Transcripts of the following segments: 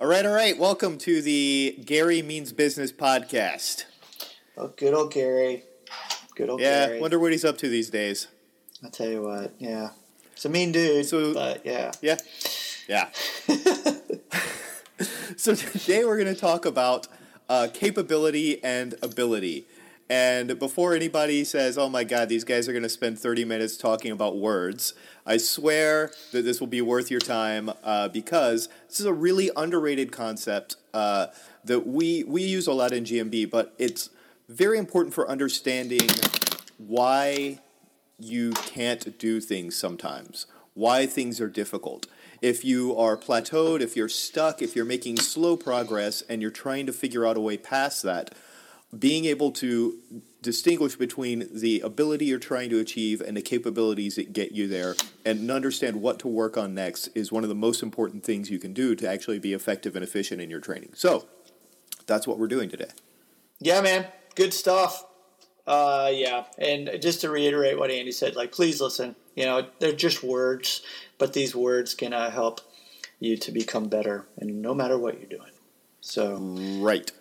All right, all right. Welcome to the Gary Means Business podcast. Oh, good old Gary. Good old Yeah, Gary. wonder what he's up to these days. I'll tell you what. Yeah, it's a mean dude. So- but yeah. Yeah, yeah. so today we're going to talk about uh, capability and ability. And before anybody says, "Oh my God, these guys are going to spend thirty minutes talking about words," I swear that this will be worth your time uh, because this is a really underrated concept uh, that we we use a lot in GMB, but it's very important for understanding why you can't do things sometimes, why things are difficult. If you are plateaued, if you're stuck, if you're making slow progress and you're trying to figure out a way past that, being able to distinguish between the ability you're trying to achieve and the capabilities that get you there and understand what to work on next is one of the most important things you can do to actually be effective and efficient in your training. So, that's what we're doing today. Yeah, man. Good stuff. Uh, yeah, and just to reiterate what Andy said, like, please listen. You know, they're just words, but these words can uh, help you to become better, and no matter what you're doing. So, Right.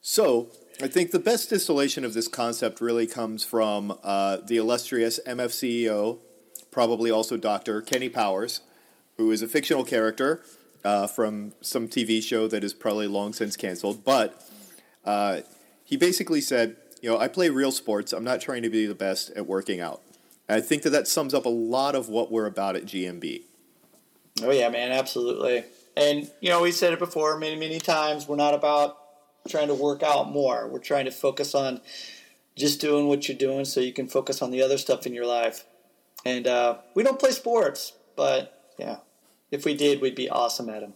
So, I think the best distillation of this concept really comes from uh, the illustrious MF CEO, probably also Dr. Kenny Powers, who is a fictional character uh, from some TV show that is probably long since canceled. But uh, he basically said, you know, I play real sports. I'm not trying to be the best at working out. And I think that that sums up a lot of what we're about at GMB. oh yeah, man, absolutely. And you know, we said it before many, many times. We're not about trying to work out more. We're trying to focus on just doing what you're doing, so you can focus on the other stuff in your life. And uh, we don't play sports, but yeah, if we did, we'd be awesome at them.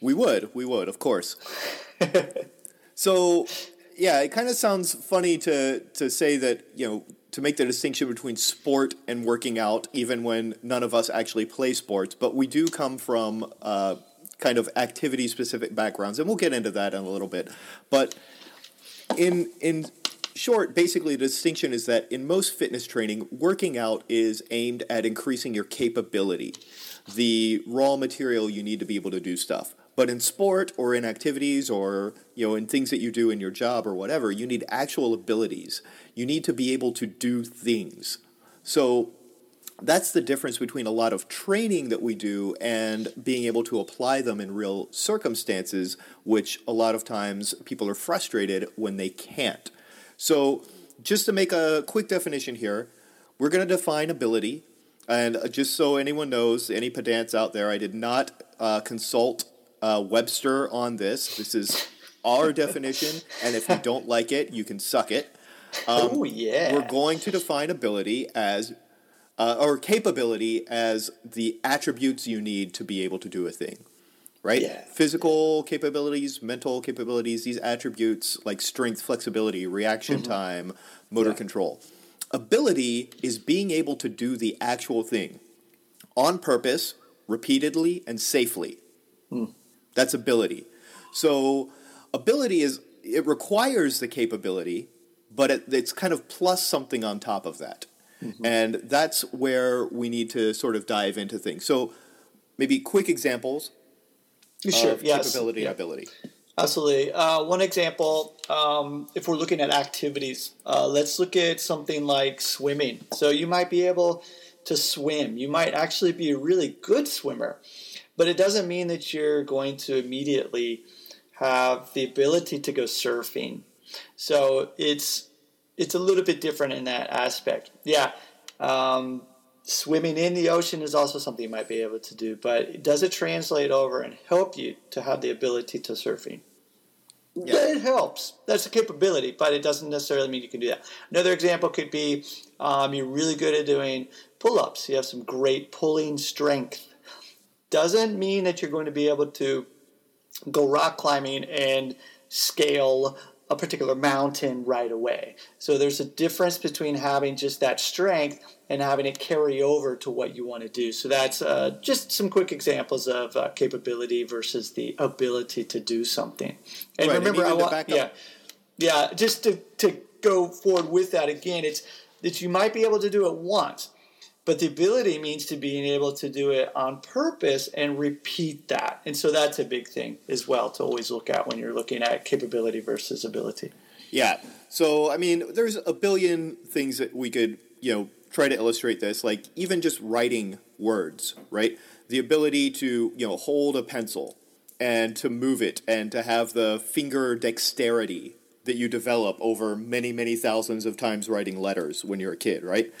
We would, we would, of course. so, yeah, it kind of sounds funny to to say that you know to make the distinction between sport and working out, even when none of us actually play sports. But we do come from uh, kind of activity specific backgrounds, and we'll get into that in a little bit. But in in short, basically, the distinction is that in most fitness training, working out is aimed at increasing your capability, the raw material you need to be able to do stuff. But in sport or in activities or you know in things that you do in your job or whatever, you need actual abilities. You need to be able to do things. So that's the difference between a lot of training that we do and being able to apply them in real circumstances, which a lot of times people are frustrated when they can't. So, just to make a quick definition here, we're going to define ability. And uh, just so anyone knows, any pedants out there, I did not uh, consult uh, Webster on this. This is our definition, and if you don't like it, you can suck it. Um, oh yeah, We're going to define ability as, uh, or capability as the attributes you need to be able to do a thing, right? Yeah. Physical capabilities, mental capabilities, these attributes like strength, flexibility, reaction time, motor Yeah. control. Ability is being able to do the actual thing on purpose, repeatedly, and safely. That's ability. So, ability is, it requires the capability, but it, it's kind of plus something on top of that. And that's where we need to sort of dive into things. So, maybe quick examples sure, of yes, capability yeah. and ability. Absolutely. Uh, one example, um, if we're looking at activities, uh, let's look at something like swimming. So you might be able to swim. You might actually be a really good swimmer, but it doesn't mean that you're going to immediately have the ability to go surfing. So it's it's a little bit different in that aspect. Yeah. Um, swimming in the ocean is also something you might be able to do, but does it translate over and help you to have the ability to surfing? Yeah. It helps. That's a capability, but it doesn't necessarily mean you can do that. Another example could be um, you're really good at doing pull ups. You have some great pulling strength. Doesn't mean that you're going to be able to go rock climbing and scale a particular mountain right away. So there's a difference between having just that strength and having it carry over to what you want to do. So that's uh, just some quick examples of uh, capability versus the ability to do something. And Right, and remember, I even want back yeah, yeah, just to to go forward with that again, it's that you might be able to do it once, but the ability means to being able to do it on purpose and repeat that. And so that's a big thing as well to always look at when you're looking at capability versus ability. Yeah. So I mean, there's a billion things that we could, you know, try to illustrate this. Like even just writing words, right? The ability to, you know, hold a pencil and to move it and to have the finger dexterity that you develop over many, many thousands of times writing letters when you're a kid, right?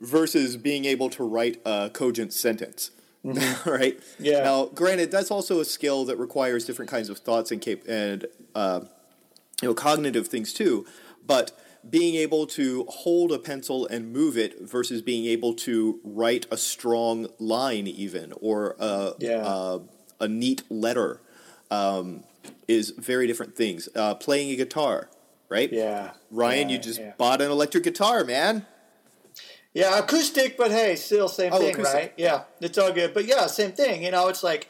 Versus being able to write a cogent sentence. Mm-hmm. right? Yeah. Now, granted, that's also a skill that requires different kinds of thoughts and cap- and uh, you know cognitive things too. But being able to hold a pencil and move it versus being able to write a strong line, even or a yeah. a, a neat letter, um, is very different things. Uh, playing a guitar, right? Yeah. Ryan, yeah, you just yeah. bought an electric guitar, man. Yeah, acoustic, but hey, still same Oh, thing, acoustic. right? Yeah, it's all good. But yeah, same thing. You know, it's like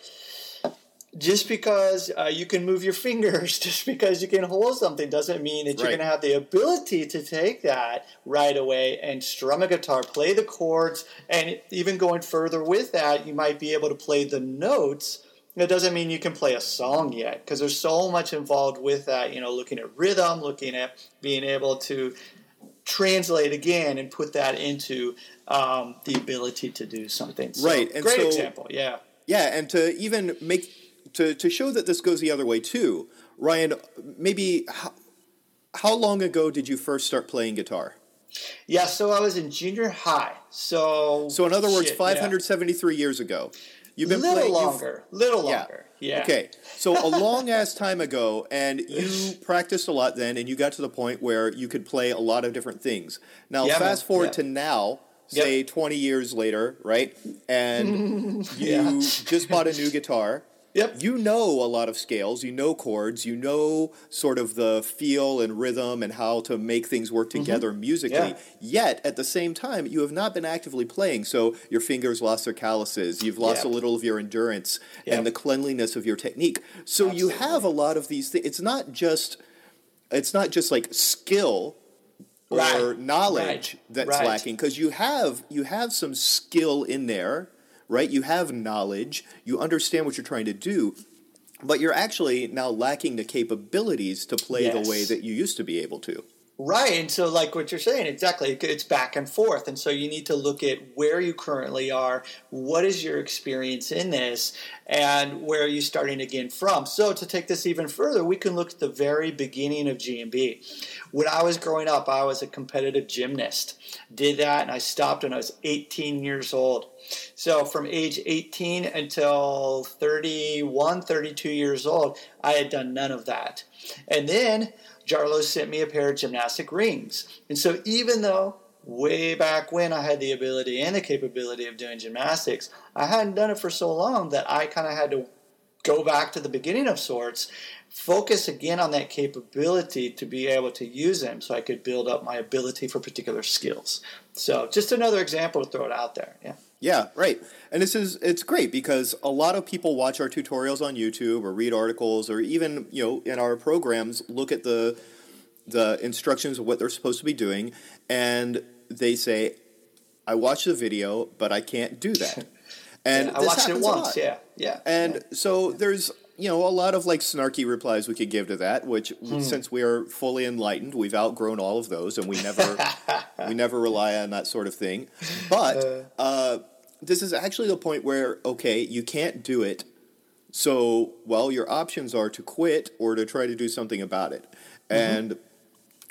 just because uh, you can move your fingers, just because you can hold something, doesn't mean that you're Right. going to have the ability to take that right away and strum a guitar, play the chords, and even going further with that, you might be able to play the notes. It doesn't mean you can play a song yet because there's so much involved with that. You know, looking at rhythm, looking at being able to translate again and put that into um, the ability to do something. So, Right, and great so- example. Yeah. Yeah, and to even make to to show that this goes the other way too, Ryan, maybe how, how long ago did you first start playing guitar? Yeah, so I was in junior high. So So in other words, shit, 573 years ago. You've been little playing longer, little longer. Yeah. Okay, so a long ass time ago, and you practiced a lot then, and you got to the point where you could play a lot of different things. Now, Yeah, fast man. forward Yeah. to now, say 20 years later, right? And you Yeah. just bought a new guitar. Yep. You know a lot of scales, you know chords, you know sort of the feel and rhythm and how to make things work together musically. Mm-hmm. Yeah. Yet at the same time, you have not been actively playing, so your fingers lost their calluses, you've lost a little of your endurance Yep. and the cleanliness of your technique. So you have a lot of these things. It's not just it's not just like skill or Right. knowledge Right. that's Right. lacking because you have you have some skill in there, right? You have knowledge, you understand what you're trying to do, but you're actually now lacking the capabilities to play the way that you used to be able to. Right, and so like what you're saying, exactly, it's back and forth, and so you need to look at where you currently are, what is your experience in this, and where are you starting again from. So to take this even further, we can look at the very beginning of GMB. When I was growing up, I was a competitive gymnast. Did that, and I stopped when I was 18 years old. So from age 18 until 31, 32 years old, I had done none of that. And then Jarlo sent me a pair of gymnastic rings. And so even though way back when I had the ability and the capability of doing gymnastics, I hadn't done it for so long that I kind of had to go back to the beginning of sorts, focus again on that capability to be able to use them so I could build up my ability for particular skills. So just another example to throw it out there. Yeah. Yeah, right. And this is it's great because a lot of people watch our tutorials on YouTube or read articles or even, you know, in our programs look at the the instructions of what they're supposed to be doing and they say I watched the video, but I can't do that. And I this watched it once. Yeah. Yeah. And so there's you know a lot of like snarky replies we could give to that, which Hmm. since we are fully enlightened, we've outgrown all of those, and we never we never rely on that sort of thing. But uh, this is actually the point where okay, you can't do it. So well, your options are to quit or to try to do something about it. Mm-hmm. And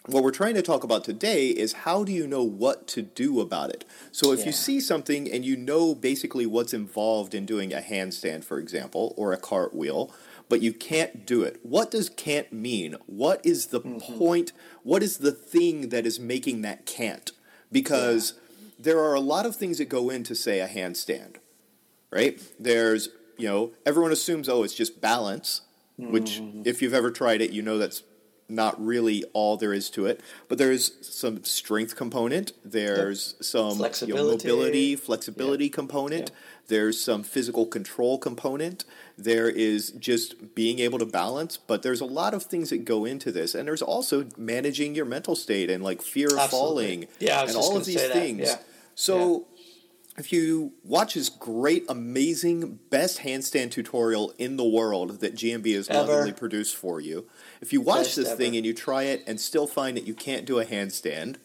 what we're trying to talk about today is how do you know what to do about it? So if Yeah. you see something and you know basically what's involved in doing a handstand, for example, or a cartwheel, but you can't do it, what does can't mean? What is the mm-hmm. point? What is the thing that is making that can't? Because there are a lot of things that go into, say, a handstand, right? There's, you know, everyone assumes, oh, it's just balance, which mm-hmm. if you've ever tried it, you know that's not really all there is to it. But there's some strength component. There's some you know, Flexibility. mobility, flexibility component. Yeah. There's some physical control component. There is just being able to balance. But there's a lot of things that go into this, and there's also managing your mental state and like fear of Absolutely. falling Yeah, and all of these things. Yeah. So if you watch this great, amazing, best handstand tutorial in the world that GMB has Ever. lovingly produced for you, if you watch Best this ever. thing and you try it and still find that you can't do a handstand,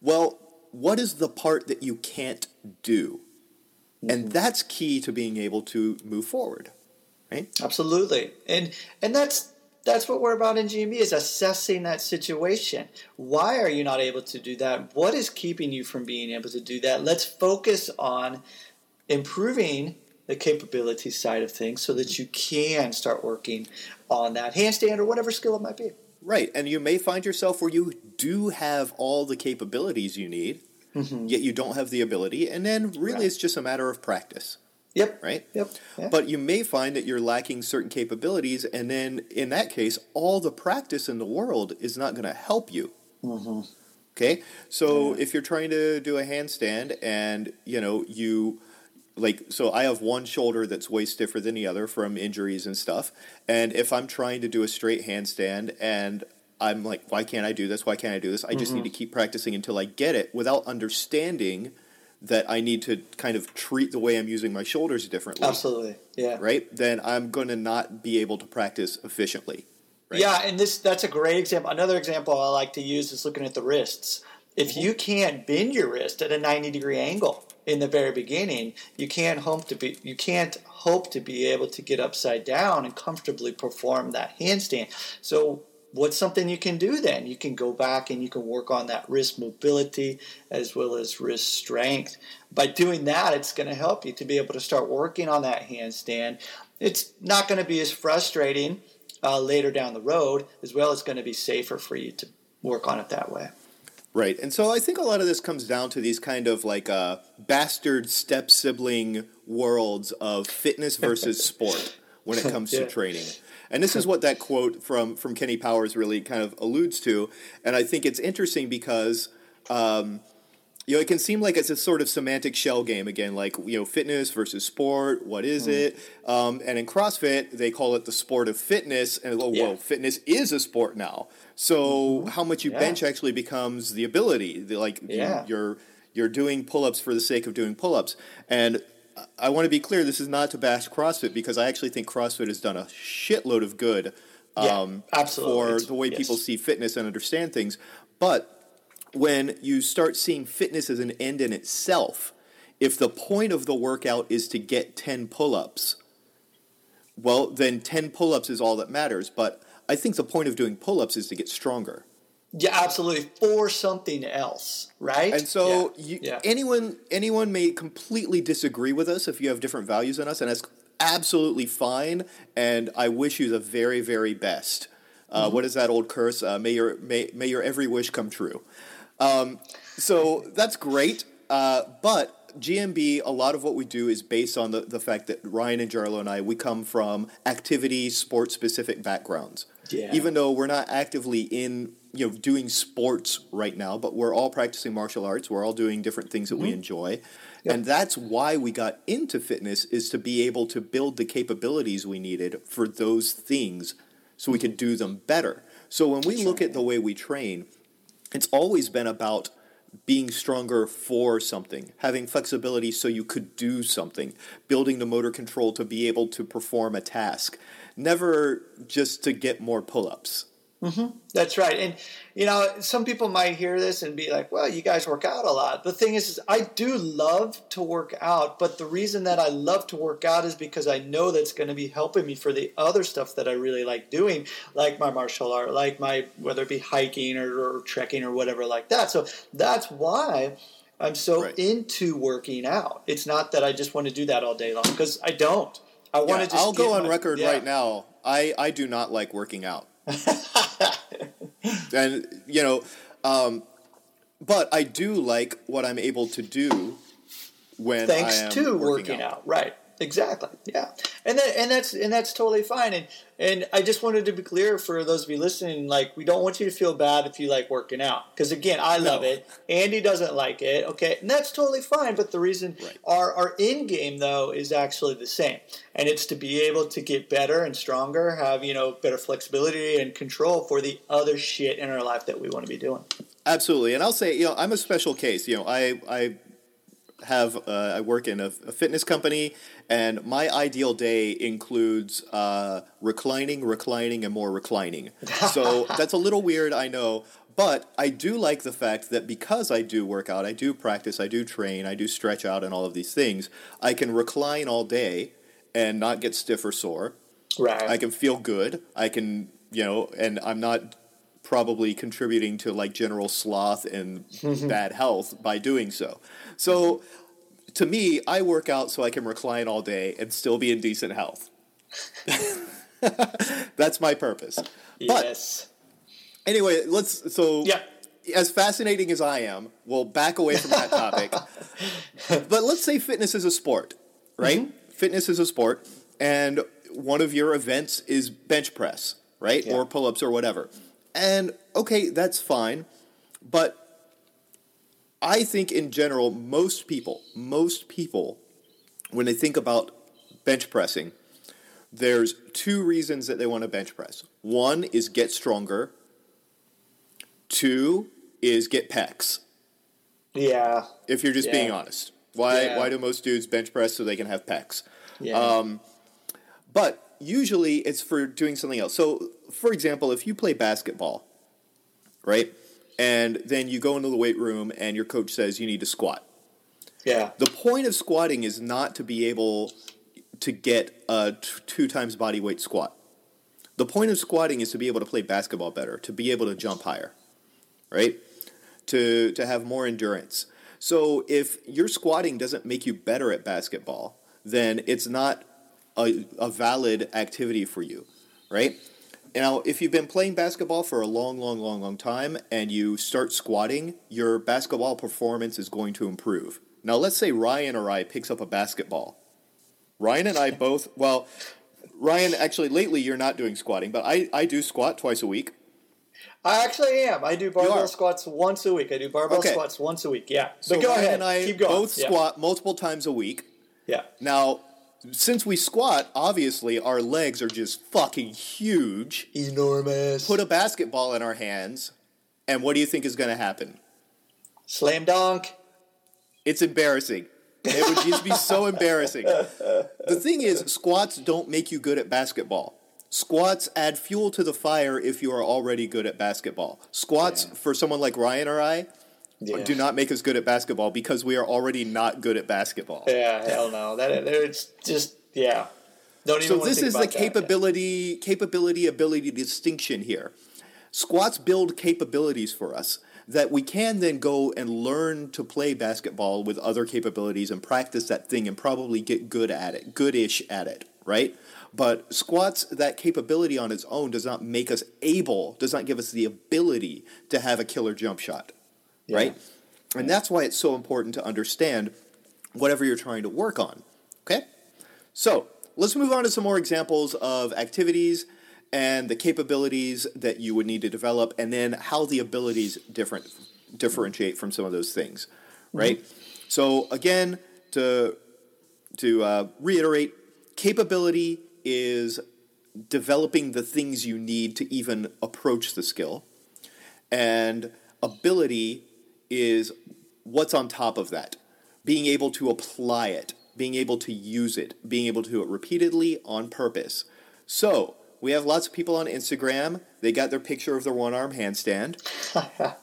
well, what is the part that you can't do? Mm-hmm. And that's key to being able to move forward, right? Absolutely, and and that's that's what we're about in GMB is assessing that situation. Why are you not able to do that? What is keeping you from being able to do that? Let's focus on improving the capability side of things so that you can start working on that handstand or whatever skill it might be. Right, and you may find yourself where you do have all the capabilities you need, yet you don't have the ability, and then really Mm-hmm. Right. it's just a matter of practice, Yep. right? Yep. Yeah. But you may find that you're lacking certain capabilities, and then in that case, all the practice in the world is not going to help you. Mm-hmm. Okay, so if you're trying to do a handstand and you know you like so I have one shoulder that's way stiffer than the other from injuries and stuff, and if I'm trying to do a straight handstand and I'm like, why can't I do this? Why can't I do this? I just need to keep practicing until I get it without understanding that I need to kind of treat the way I'm using my shoulders differently Absolutely. Yeah. right, then I'm going to not be able to practice efficiently. Right? Yeah, and this that's a great example. Another example I like to use is looking at the wrists. If mm-hmm. you can't bend your wrist at a 90 degree angle in the very beginning, you can't hope to be you can't hope to be able to get upside down and comfortably perform that handstand. So what's something you can do then? You can go back and you can work on that wrist mobility as well as wrist strength. By doing that, it's going to help you to be able to start working on that handstand. It's not going to be as frustrating uh, later down the road, as well as going to be safer for you to work on it that way. Right. And so I think a lot of this comes down to these kind of like uh, bastard step sibling worlds of fitness versus sport when it comes Yeah. to training. And this is what that quote from, from Kenny Powers really kind of alludes to. And I think it's interesting because, um, you know, it can seem like it's a sort of semantic shell game again, like, you know, fitness versus sport. What is it? Um, and in CrossFit, they call it the sport of fitness. And, oh, Yeah. whoa, fitness is a sport now. So how much you Yeah. bench actually becomes the ability. The, like you- Yeah. you're you're doing pull-ups for the sake of doing pull-ups. And I- want to be clear, this is not to bash CrossFit because I actually think CrossFit has done a shitload of good Yeah, um, absolutely. for the way yes. people see fitness and understand things. But when you start seeing fitness as an end in itself, if the point of the workout is to get 10 pull-ups, well, then 10 pull-ups is all that matters. But I think the point of doing pull-ups is to get stronger. Yeah, absolutely. For something else, right? And so yeah. you, yeah. anyone anyone may completely disagree with us if you have different values than us, and that's absolutely fine. And I wish you the very very best. Uh, Mm-hmm. what is that old curse? Uh, may your may, may your every wish come true. Um, so that's great. Uh, but GMB, a lot of what we do is based on the, the fact that Ryan and Jarlo and I, we come from activity, sport specific backgrounds. Yeah. Even though we're not actively in, you know, doing sports right now, but we're all practicing martial arts. We're all doing different things that we mm-hmm. enjoy. And that's why we got into fitness is to be able to build the capabilities we needed for those things so we could mm-hmm. do them better. So when we look at the way we train, it's always been about being stronger for something, having flexibility so you could do something, building the motor control to be able to perform a task, never just to get more pull ups. Mm-hmm. That's right. And, you know, some people might hear this and be like, well, you guys work out a lot. The thing is, is I do love to work out, but the reason that I love to work out is because I know that's going to be helping me for the other stuff that I really like doing, like my martial art, like my, whether it be hiking or, or trekking or whatever like that. So that's why. I'm so Right. into working out. It's not that I just want to do that all day long because I don't. I want Yeah, to just. I'll go on my- record yeah. right now. I, I do not like working out. and, you know, um, but I do like what I'm able to do when thanks I am to working, working out. Right. Exactly. Yeah. And that, and that's and that's totally fine. And and I just wanted to be clear for those of you listening, like we don't want you to feel bad if you like working out. Because again, I love No. it. Andy doesn't like it. Okay. And that's totally fine. But the reason Right. our our end game though is actually the same. And it's to be able to get better and stronger, have, you know, better flexibility and control for the other shit in our life that we want to be doing. Absolutely, and I'll say, you know, I'm a special case. You know, I, I, have uh, I work in a, a fitness company, and my ideal day includes uh, reclining, reclining, and more reclining. So that's a little weird, I know. But I do like the fact that because I do work out, I do practice, I do train, I do stretch out, and all of these things, I can recline all day and not get stiff or sore. Right. I can feel good. I can, you know, and I'm not probably contributing to like general sloth and bad health by doing so. So to me, I work out so I can recline all day and still be in decent health. That's my purpose. But yes. anyway, let's so Yeah. as fascinating as I am, we'll back away from that topic. but let's say fitness is a sport, right? Mm-hmm. Fitness is a sport, and one of your events is bench press, right? Yeah. Or pull ups or whatever. And okay, that's fine. But I think in general, most people, most people, when they think about bench pressing, there's two reasons that they want to bench press. One is get stronger. Two is get pecs. Yeah. If you're just being honest, why Yeah. why do most dudes bench press so they can have pecs? Yeah. Um, but usually it's for doing something else. So, for example, if you play basketball, right, and then you go into the weight room and your coach says you need to squat. yeah. The point of squatting is not to be able to get a t- two times body weight squat. The point of squatting is to be able to play basketball better, to be able to jump higher, right? To to have more endurance. So if your squatting doesn't make you better at basketball, then it's not a, a valid activity for you, right? Now, if you've been playing basketball for a long, long, long, long time and you start squatting, your basketball performance is going to improve. Now, let's say Ryan or I picks up a basketball. Ryan and I both, well, Ryan, actually, lately you're not doing squatting, but I, I do squat twice a week. I actually am. I do barbell squats once a week. I do barbell Okay. squats once a week. Yeah. So but go Ryan ahead. and I Keep going. both Yeah. squat multiple times a week. Yeah. Now, since we squat, obviously our legs are just fucking huge. Enormous. Put a basketball in our hands, and what do you think is going to happen? Slam dunk. It's embarrassing. It would just be so embarrassing. The thing is, squats don't make you good at basketball. Squats add fuel to the fire if you are already good at basketball. Squats, Yeah. for someone like Ryan or I, Yeah. do not make us good at basketball because we are already not good at basketball. Yeah. Hell no. That it's just yeah. Don't even. So this is the about that. capability, capability, ability distinction here. Squats build capabilities for us that we can then go and learn to play basketball with other capabilities and practice that thing and probably get good at it, goodish at it, right? But squats, that capability on its own does not make us able, does not give us the ability to have a killer jump shot, Yeah. right? And that's why it's so important to understand whatever you're trying to work on, okay? So let's move on to some more examples of activities and the capabilities that you would need to develop, and then how the abilities different differentiate from some of those things, right? So again, to to uh, reiterate, capability is developing the things you need to even approach the skill, and ability is what's on top of that being able to apply it, being able to use it, being able to do it repeatedly on purpose. So, we have lots of people on Instagram. They got their picture of their one arm handstand.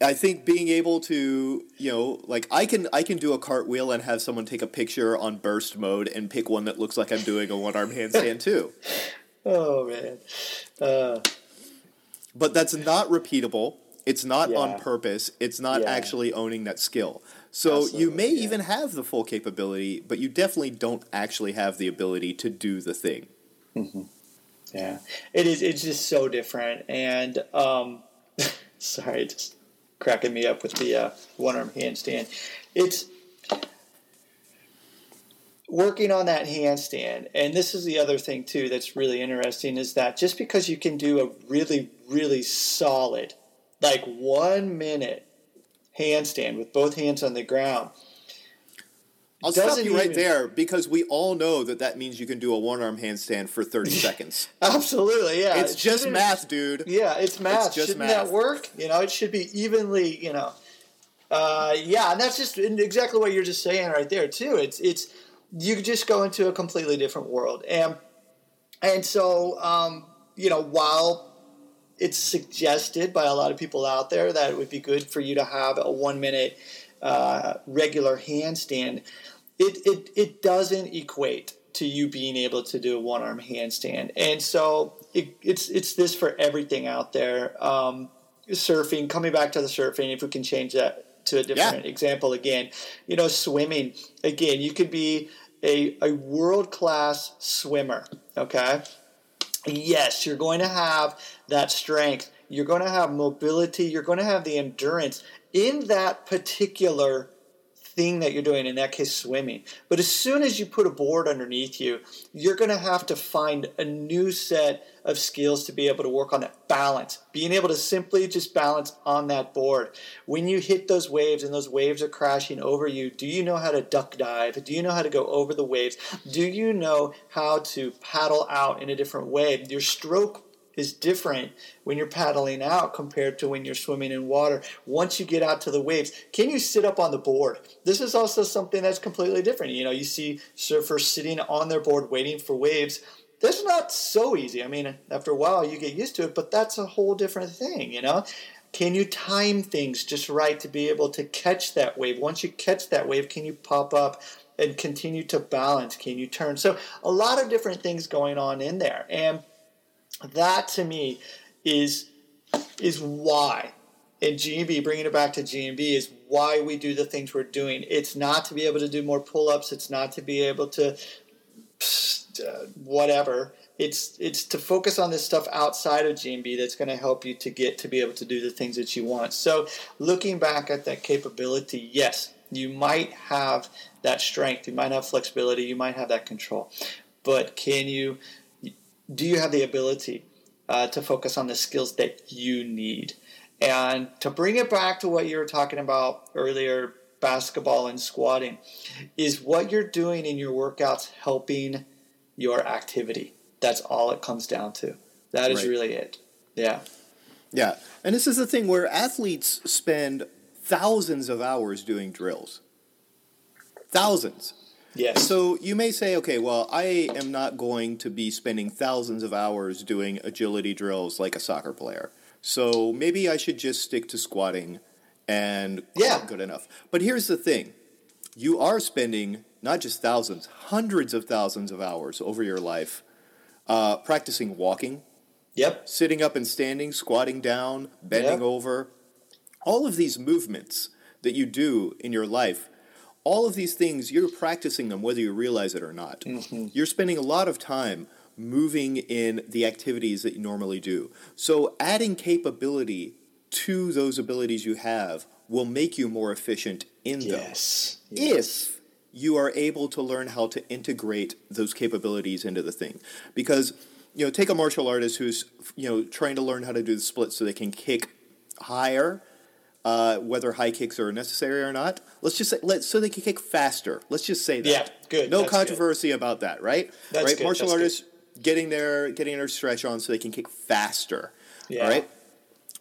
I think being able to, you know, like I can I can do a cartwheel and have someone take a picture on burst mode and pick one that looks like I'm doing a one arm handstand too. Oh man. Uh, But that's not repeatable. It's not Yeah. on purpose. It's not Yeah. actually owning that skill. So you may yeah. even have the full capability, but you definitely don't actually have the ability to do the thing. yeah. It is. It's just so different. And um, sorry, just cracking me up with the uh, one arm handstand. It's working on that handstand and this is the other thing too that's really interesting is that just because you can do a really really solid like one minute handstand with both hands on the ground I'll stop you right even- there because we all know that that means you can do a one arm handstand for 30 seconds. absolutely yeah It's It just shouldn't- math, dude. yeah it's math just shouldn't math. that work you know it should be evenly you know Uh, yeah, and that's just exactly what you're just saying right there too. It's it's you just go into a completely different world, and and so um, you know while it's suggested by a lot of people out there that it would be good for you to have a one minute uh, regular handstand. It, it it doesn't equate to you being able to do a one arm handstand, and so it, it's it's this for everything out there. Um, surfing, coming back to the surfing, if we can change that to a different yeah. example again, you know, swimming again, you could be a, a world class swimmer, okay? Yes, you're going to have that strength, you're going to have mobility, you're going to have the endurance in that particular thing that you're doing, in that case, swimming. But as soon as you put a board underneath you, you're going to have to find a new set of skills to be able to work on that balance, being able to simply just balance on that board. When you hit those waves and those waves are crashing over you, do you know how to duck dive? Do you know how to go over the waves? Do you know how to paddle out in a different way? Your stroke is different when you're paddling out compared to when you're swimming in water. Once you get out to the waves, can you sit up on the board? This is also something that's completely different. You know, you see surfers sitting on their board waiting for waves. That's not so easy. I mean, after a while you get used to it, but that's a whole different thing, you know? Can you time things just right to be able to catch that wave? Once you catch that wave, can you pop up and continue to balance? Can you turn? So, a lot of different things going on in there. And that to me is is why in GMB, bringing it back to GMB, is why we do the things we're doing. It's not to be able to do more pull ups. It's not to be able to uh, whatever. It's it's to focus on this stuff outside of GMB that's going to help you to get to be able to do the things that you want. So, looking back at that capability, yes, you might have that strength, you might have flexibility, you might have that control, but can you do you have the ability uh, to focus on the skills that you need? And to bring it back to what you were talking about earlier, basketball and squatting, is what you're doing in your workouts helping your activity? That's all it comes down to. That is right. really it. Yeah. Yeah. And this is the thing where athletes spend thousands of hours doing drills. Thousands. Yes. So you may say, okay, well, I am not going to be spending thousands of hours doing agility drills like a soccer player. So maybe I should just stick to squatting and yeah. good enough. But here's the thing. You are spending not just thousands, hundreds of thousands of hours over your life uh, practicing walking. Yep. Sitting up and standing, squatting down, bending yep. over. All of these movements that you do in your life all of these things, you're practicing them whether you realize it or not. Mm-hmm. You're spending a lot of time moving in the activities that you normally do. So adding capability to those abilities you have will make you more efficient in them. Yes. If you are able to learn how to integrate those capabilities into the thing. Because, you know, take a martial artist who's, you know, trying to learn how to do the splits so they can kick higher uh, whether high kicks are necessary or not. Let's just say, let so they can kick faster. Let's just say that. Yeah, good. No That's controversy good. about that, right? That's right. Good. Martial That's artists good. getting their getting their stretch on so they can kick faster. Yeah. All right.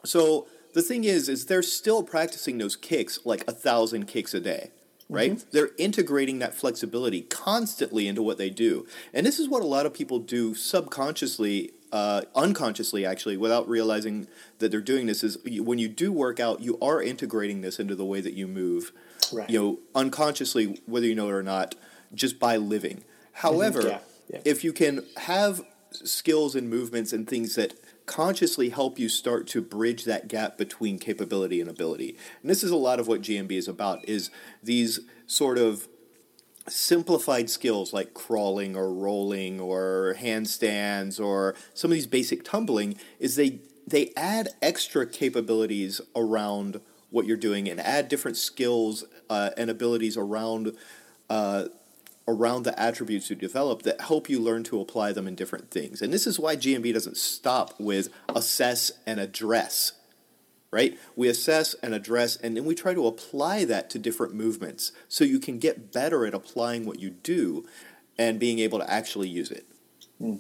So the thing is, is they're still practicing those kicks like a thousand kicks a day right? Mm-hmm. They're integrating that flexibility constantly into what they do. And this is what a lot of people do subconsciously uh, unconsciously actually without realizing that they're doing this is when you do work out you are integrating this into the way that you move right. you know unconsciously whether you know it or not just by living however mm-hmm. yeah. Yeah. if you can have skills and movements and things that consciously help you start to bridge that gap between capability and ability and this is a lot of what gmb is about is these sort of simplified skills like crawling or rolling or handstands or some of these basic tumbling is they they add extra capabilities around what you're doing and add different skills uh, and abilities around uh, around the attributes you develop that help you learn to apply them in different things. And this is why GMB doesn't stop with assess and address right? We assess and address, and then we try to apply that to different movements so you can get better at applying what you do and being able to actually use it. Mm.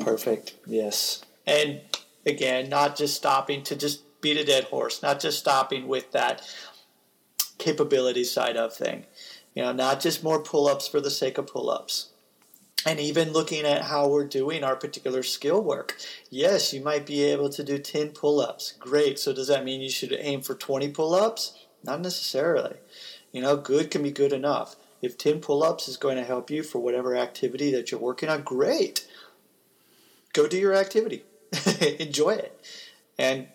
Perfect. Yes. And again, not just stopping to just beat a dead horse, not just stopping with that. capability side of thing. You know, not just more pull-ups for the sake of pull-ups. And even looking at how we're doing our particular skill work. Yes, you might be able to do 10 pull-ups. Great. So does that mean you should aim for 20 pull-ups? Not necessarily. You know, good can be good enough. If 10 pull-ups is going to help you for whatever activity that you're working on, great. Go do your activity. Enjoy it. And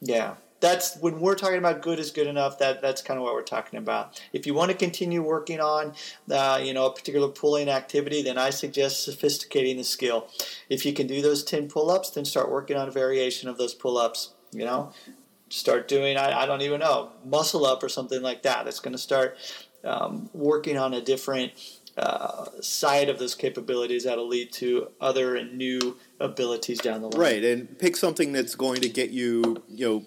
yeah, that's when we're talking about good is good enough. That that's kind of what we're talking about. If you want to continue working on, uh, you know, a particular pulling activity, then I suggest sophisticating the skill. If you can do those ten pull-ups, then start working on a variation of those pull-ups. You know, start doing I, I don't even know muscle up or something like that. That's going to start um, working on a different uh, side of those capabilities that'll lead to other and new abilities down the line. Right, and pick something that's going to get you, you know,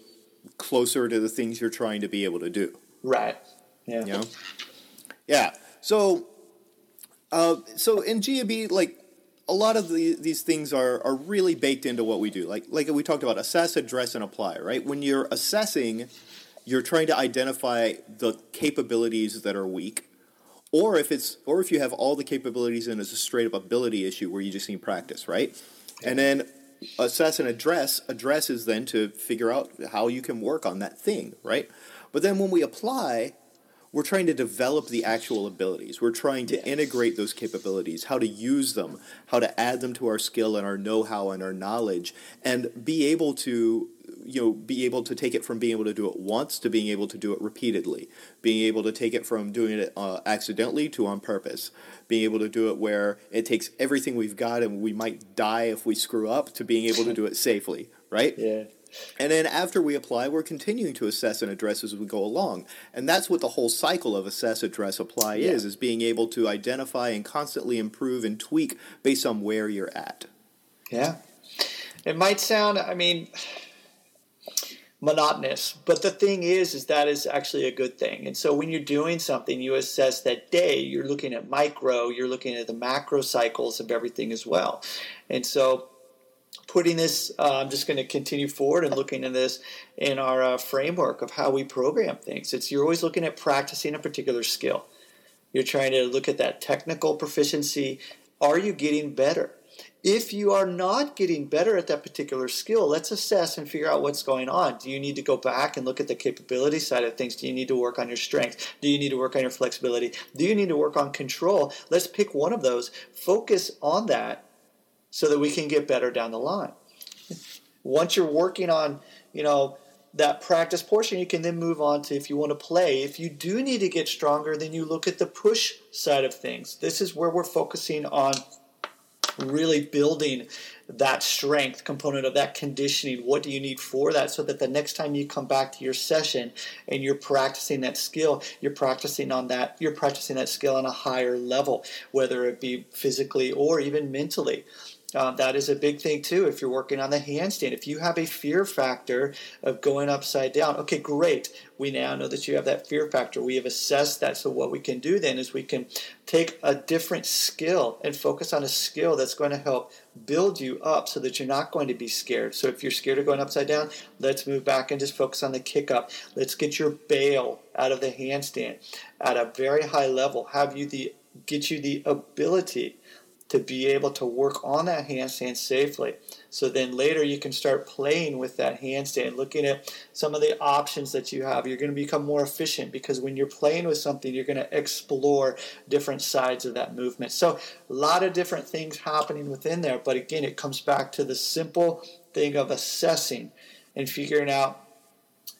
closer to the things you're trying to be able to do. Right. Yeah. You know? Yeah. So, uh, so in GMB, like a lot of the, these things are are really baked into what we do. Like like we talked about, assess, address, and apply. Right. When you're assessing, you're trying to identify the capabilities that are weak. Or if it's, or if you have all the capabilities and it's a straight up ability issue where you just need practice, right? And then assess and address address is then to figure out how you can work on that thing right but then when we apply we're trying to develop the actual abilities we're trying to Yes. integrate those capabilities how to use them how to add them to our skill and our know-how and our knowledge and be able to you know be able to take it from being able to do it once to being able to do it repeatedly being able to take it from doing it uh, accidentally to on purpose being able to do it where it takes everything we've got and we might die if we screw up to being able to do it safely right Yeah. and then after we apply, we're continuing to assess and address as we go along. And that's what the whole cycle of assess, address, apply Yeah. is, is being able to identify and constantly improve and tweak based on where you're at. Yeah. It might sound, I mean, monotonous, but the thing is, is that is actually a good thing. And so when you're doing something, you assess that day, you're looking at micro, you're looking at the macro cycles of everything as well. And so putting this, uh, I'm just going to continue forward and looking at this in our uh, framework of how we program things. It's you're always looking at practicing a particular skill. You're trying to look at that technical proficiency. Are you getting better? If you are not getting better at that particular skill, let's assess and figure out what's going on. Do you need to go back and look at the capability side of things? Do you need to work on your strength? Do you need to work on your flexibility? Do you need to work on control? Let's pick one of those, focus on that so that we can get better down the line. Once you're working on, you know, that practice portion, you can then move on to if you want to play. If you do need to get stronger, then you look at the push side of things. This is where we're focusing on really building that strength component of that conditioning. What do you need for that so that the next time you come back to your session and you're practicing that skill, you're practicing on that, you're practicing that skill on a higher level, whether it be physically or even mentally. Uh, that is a big thing too. If you're working on the handstand, if you have a fear factor of going upside down, okay, great. We now know that you have that fear factor. We have assessed that. So what we can do then is we can take a different skill and focus on a skill that's going to help build you up so that you're not going to be scared. So if you're scared of going upside down, let's move back and just focus on the kick up. Let's get your bail out of the handstand at a very high level. Have you the get you the ability to be able to work on that handstand safely. So then later you can start playing with that handstand, looking at some of the options that you have. You're going to become more efficient because when you're playing with something, you're going to explore different sides of that movement. So a lot of different things happening within there. But again, it comes back to the simple thing of assessing and figuring out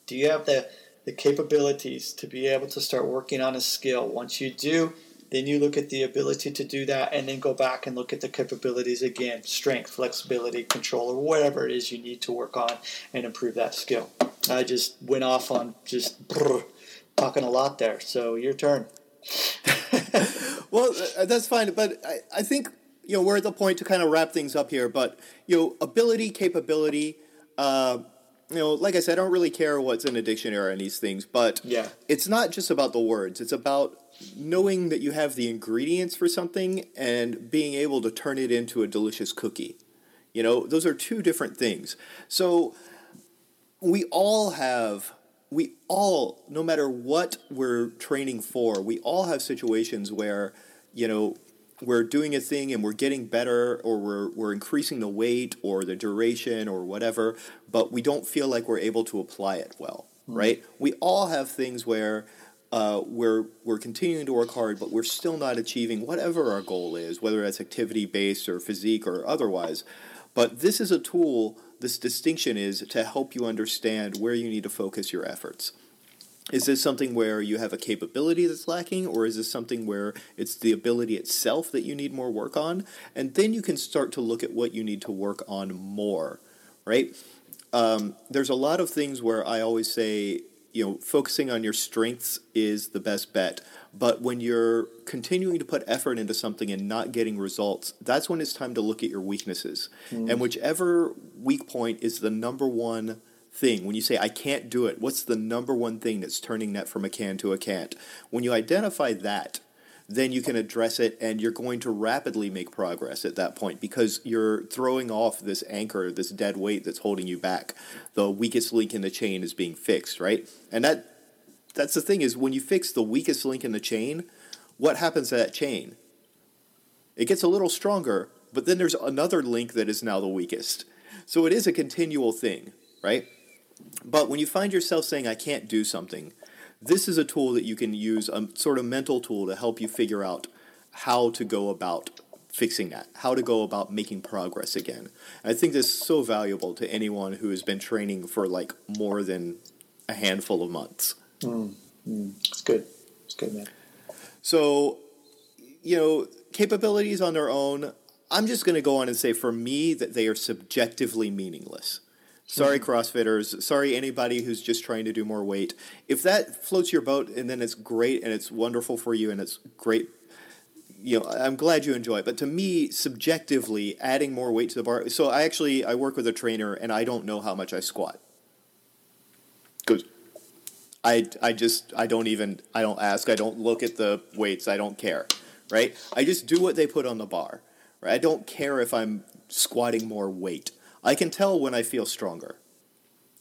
do you have the, the capabilities to be able to start working on a skill? Once you do, then you look at the ability to do that and then go back and look at the capabilities again strength, flexibility, control, or whatever it is you need to work on and improve that skill. I just went off on just brr, talking a lot there. So your turn. Well, uh, that's fine, but I, I think you know we're at the point to kind of wrap things up here. But you know, ability, capability. Uh, you know, like I said, I don't really care what's in a dictionary on these things, but Yeah. it's not just about the words. It's about knowing that you have the ingredients for something and being able to turn it into a delicious cookie. You know, those are two different things. So we all have we all, no matter what we're training for, we all have situations where, you know, we're doing a thing and we're getting better or we're, we're increasing the weight or the duration or whatever, but we don't feel like we're able to apply it well, mm. right? We all have things where uh, we're, we're continuing to work hard, but we're still not achieving whatever our goal is, whether that's activity based or physique or otherwise. But this is a tool, this distinction is to help you understand where you need to focus your efforts. Is this something where you have a capability that's lacking, or is this something where it's the ability itself that you need more work on? And then you can start to look at what you need to work on more, right? Um, there's a lot of things where I always say, you know, focusing on your strengths is the best bet. But when you're continuing to put effort into something and not getting results, that's when it's time to look at your weaknesses. Mm. And whichever weak point is the number one thing. When you say, I can't do it, what's the number one thing that's turning that from a can to a can't? When you identify that, then you can address it and you're going to rapidly make progress at that point because you're throwing off this anchor, this dead weight that's holding you back. The weakest link in the chain is being fixed, right? And that that's the thing is when you fix the weakest link in the chain, what happens to that chain? It gets a little stronger, but then there's another link that is now the weakest. So it is a continual thing, right? But when you find yourself saying, I can't do something, this is a tool that you can use, a sort of mental tool to help you figure out how to go about fixing that, how to go about making progress again. And I think this is so valuable to anyone who has been training for like more than a handful of months. Mm, mm, it's good. It's good, man. So, you know, capabilities on their own, I'm just going to go on and say for me that they are subjectively meaningless. Sorry. CrossFitters. Sorry, anybody who's just trying to do more weight. If that floats your boat and then it's great and it's wonderful for you and it's great, you know, I'm glad you enjoy it. But to me, subjectively, adding more weight to the bar. So I actually I work with a trainer and I don't know how much I squat. Because I I just I don't even I don't ask. I don't look at the weights. I don't care. Right. I just do what they put on the bar. Right. I don't care if I'm squatting more weight. I can tell when I feel stronger.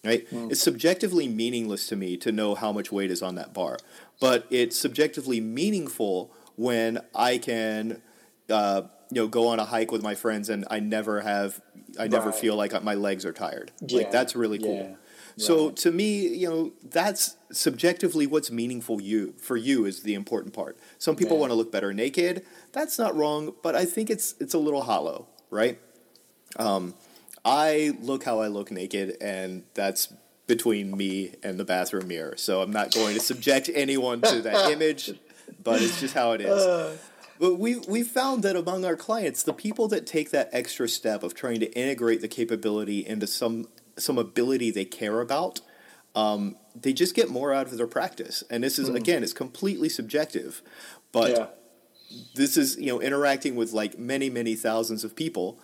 Right? Mm. It's subjectively meaningless to me to know how much weight is on that bar, but it's subjectively meaningful when I can, uh, you know, go on a hike with my friends and I never have, I never right. feel like my legs are tired. Yeah. Like that's really cool. Yeah. So right. to me, you know, that's subjectively what's meaningful you for you is the important part. Some people want to look better naked. That's not wrong, but I think it's it's a little hollow, right? Um, I look how I look naked, and that's between me and the bathroom mirror. So I'm not going to subject anyone to that image, but it's just how it is. Uh. But we we found that among our clients, the people that take that extra step of trying to integrate the capability into some some ability they care about, um, they just get more out of their practice. And this is mm. again, it's completely subjective, but yeah. this is you know interacting with like many many thousands of people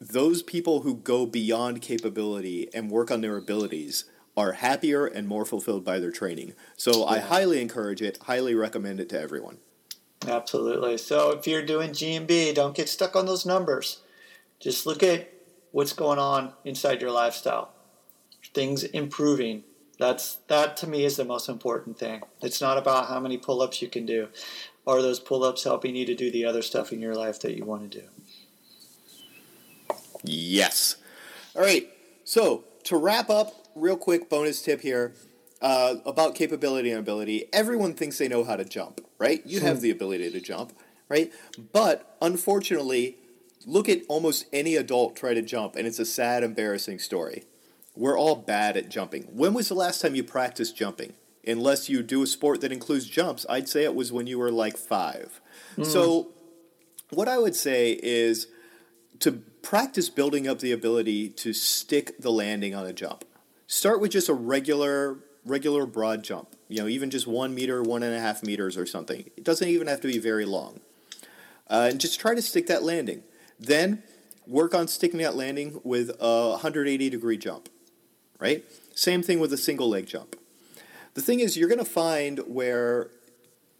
those people who go beyond capability and work on their abilities are happier and more fulfilled by their training. So yeah. I highly encourage it, highly recommend it to everyone. Absolutely. So if you're doing GMB, don't get stuck on those numbers. Just look at what's going on inside your lifestyle. Things improving. That's that to me is the most important thing. It's not about how many pull-ups you can do. Are those pull-ups helping you to do the other stuff in your life that you want to do? Yes. All right. So to wrap up, real quick bonus tip here uh, about capability and ability. Everyone thinks they know how to jump, right? You have the ability to jump, right? But unfortunately, look at almost any adult try to jump, and it's a sad, embarrassing story. We're all bad at jumping. When was the last time you practiced jumping? Unless you do a sport that includes jumps, I'd say it was when you were like five. Mm. So, what I would say is to practice building up the ability to stick the landing on a jump. Start with just a regular, regular broad jump. You know, even just one meter, one and a half meters or something. It doesn't even have to be very long. Uh, and just try to stick that landing. Then work on sticking that landing with a 180 degree jump. Right? Same thing with a single leg jump. The thing is, you're going to find where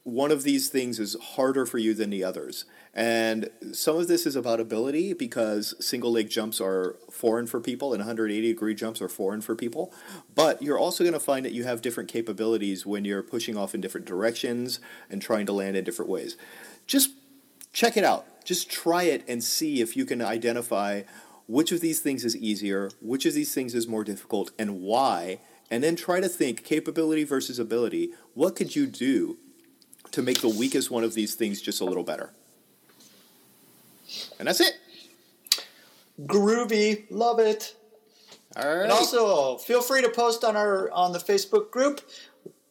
one of these things is harder for you than the others. And some of this is about ability because single leg jumps are foreign for people and 180 degree jumps are foreign for people. But you're also going to find that you have different capabilities when you're pushing off in different directions and trying to land in different ways. Just check it out. Just try it and see if you can identify which of these things is easier, which of these things is more difficult, and why. And then try to think capability versus ability. What could you do to make the weakest one of these things just a little better? And that's it. Groovy, love it. All right. And also, feel free to post on our on the Facebook group.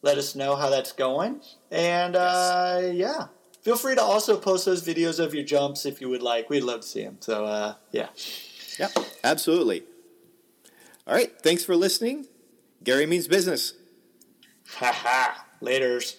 Let us know how that's going. And uh, yeah, feel free to also post those videos of your jumps if you would like. We'd love to see them. So uh, yeah. Yeah, absolutely. All right. Thanks for listening. Gary means business. Ha ha. Laters.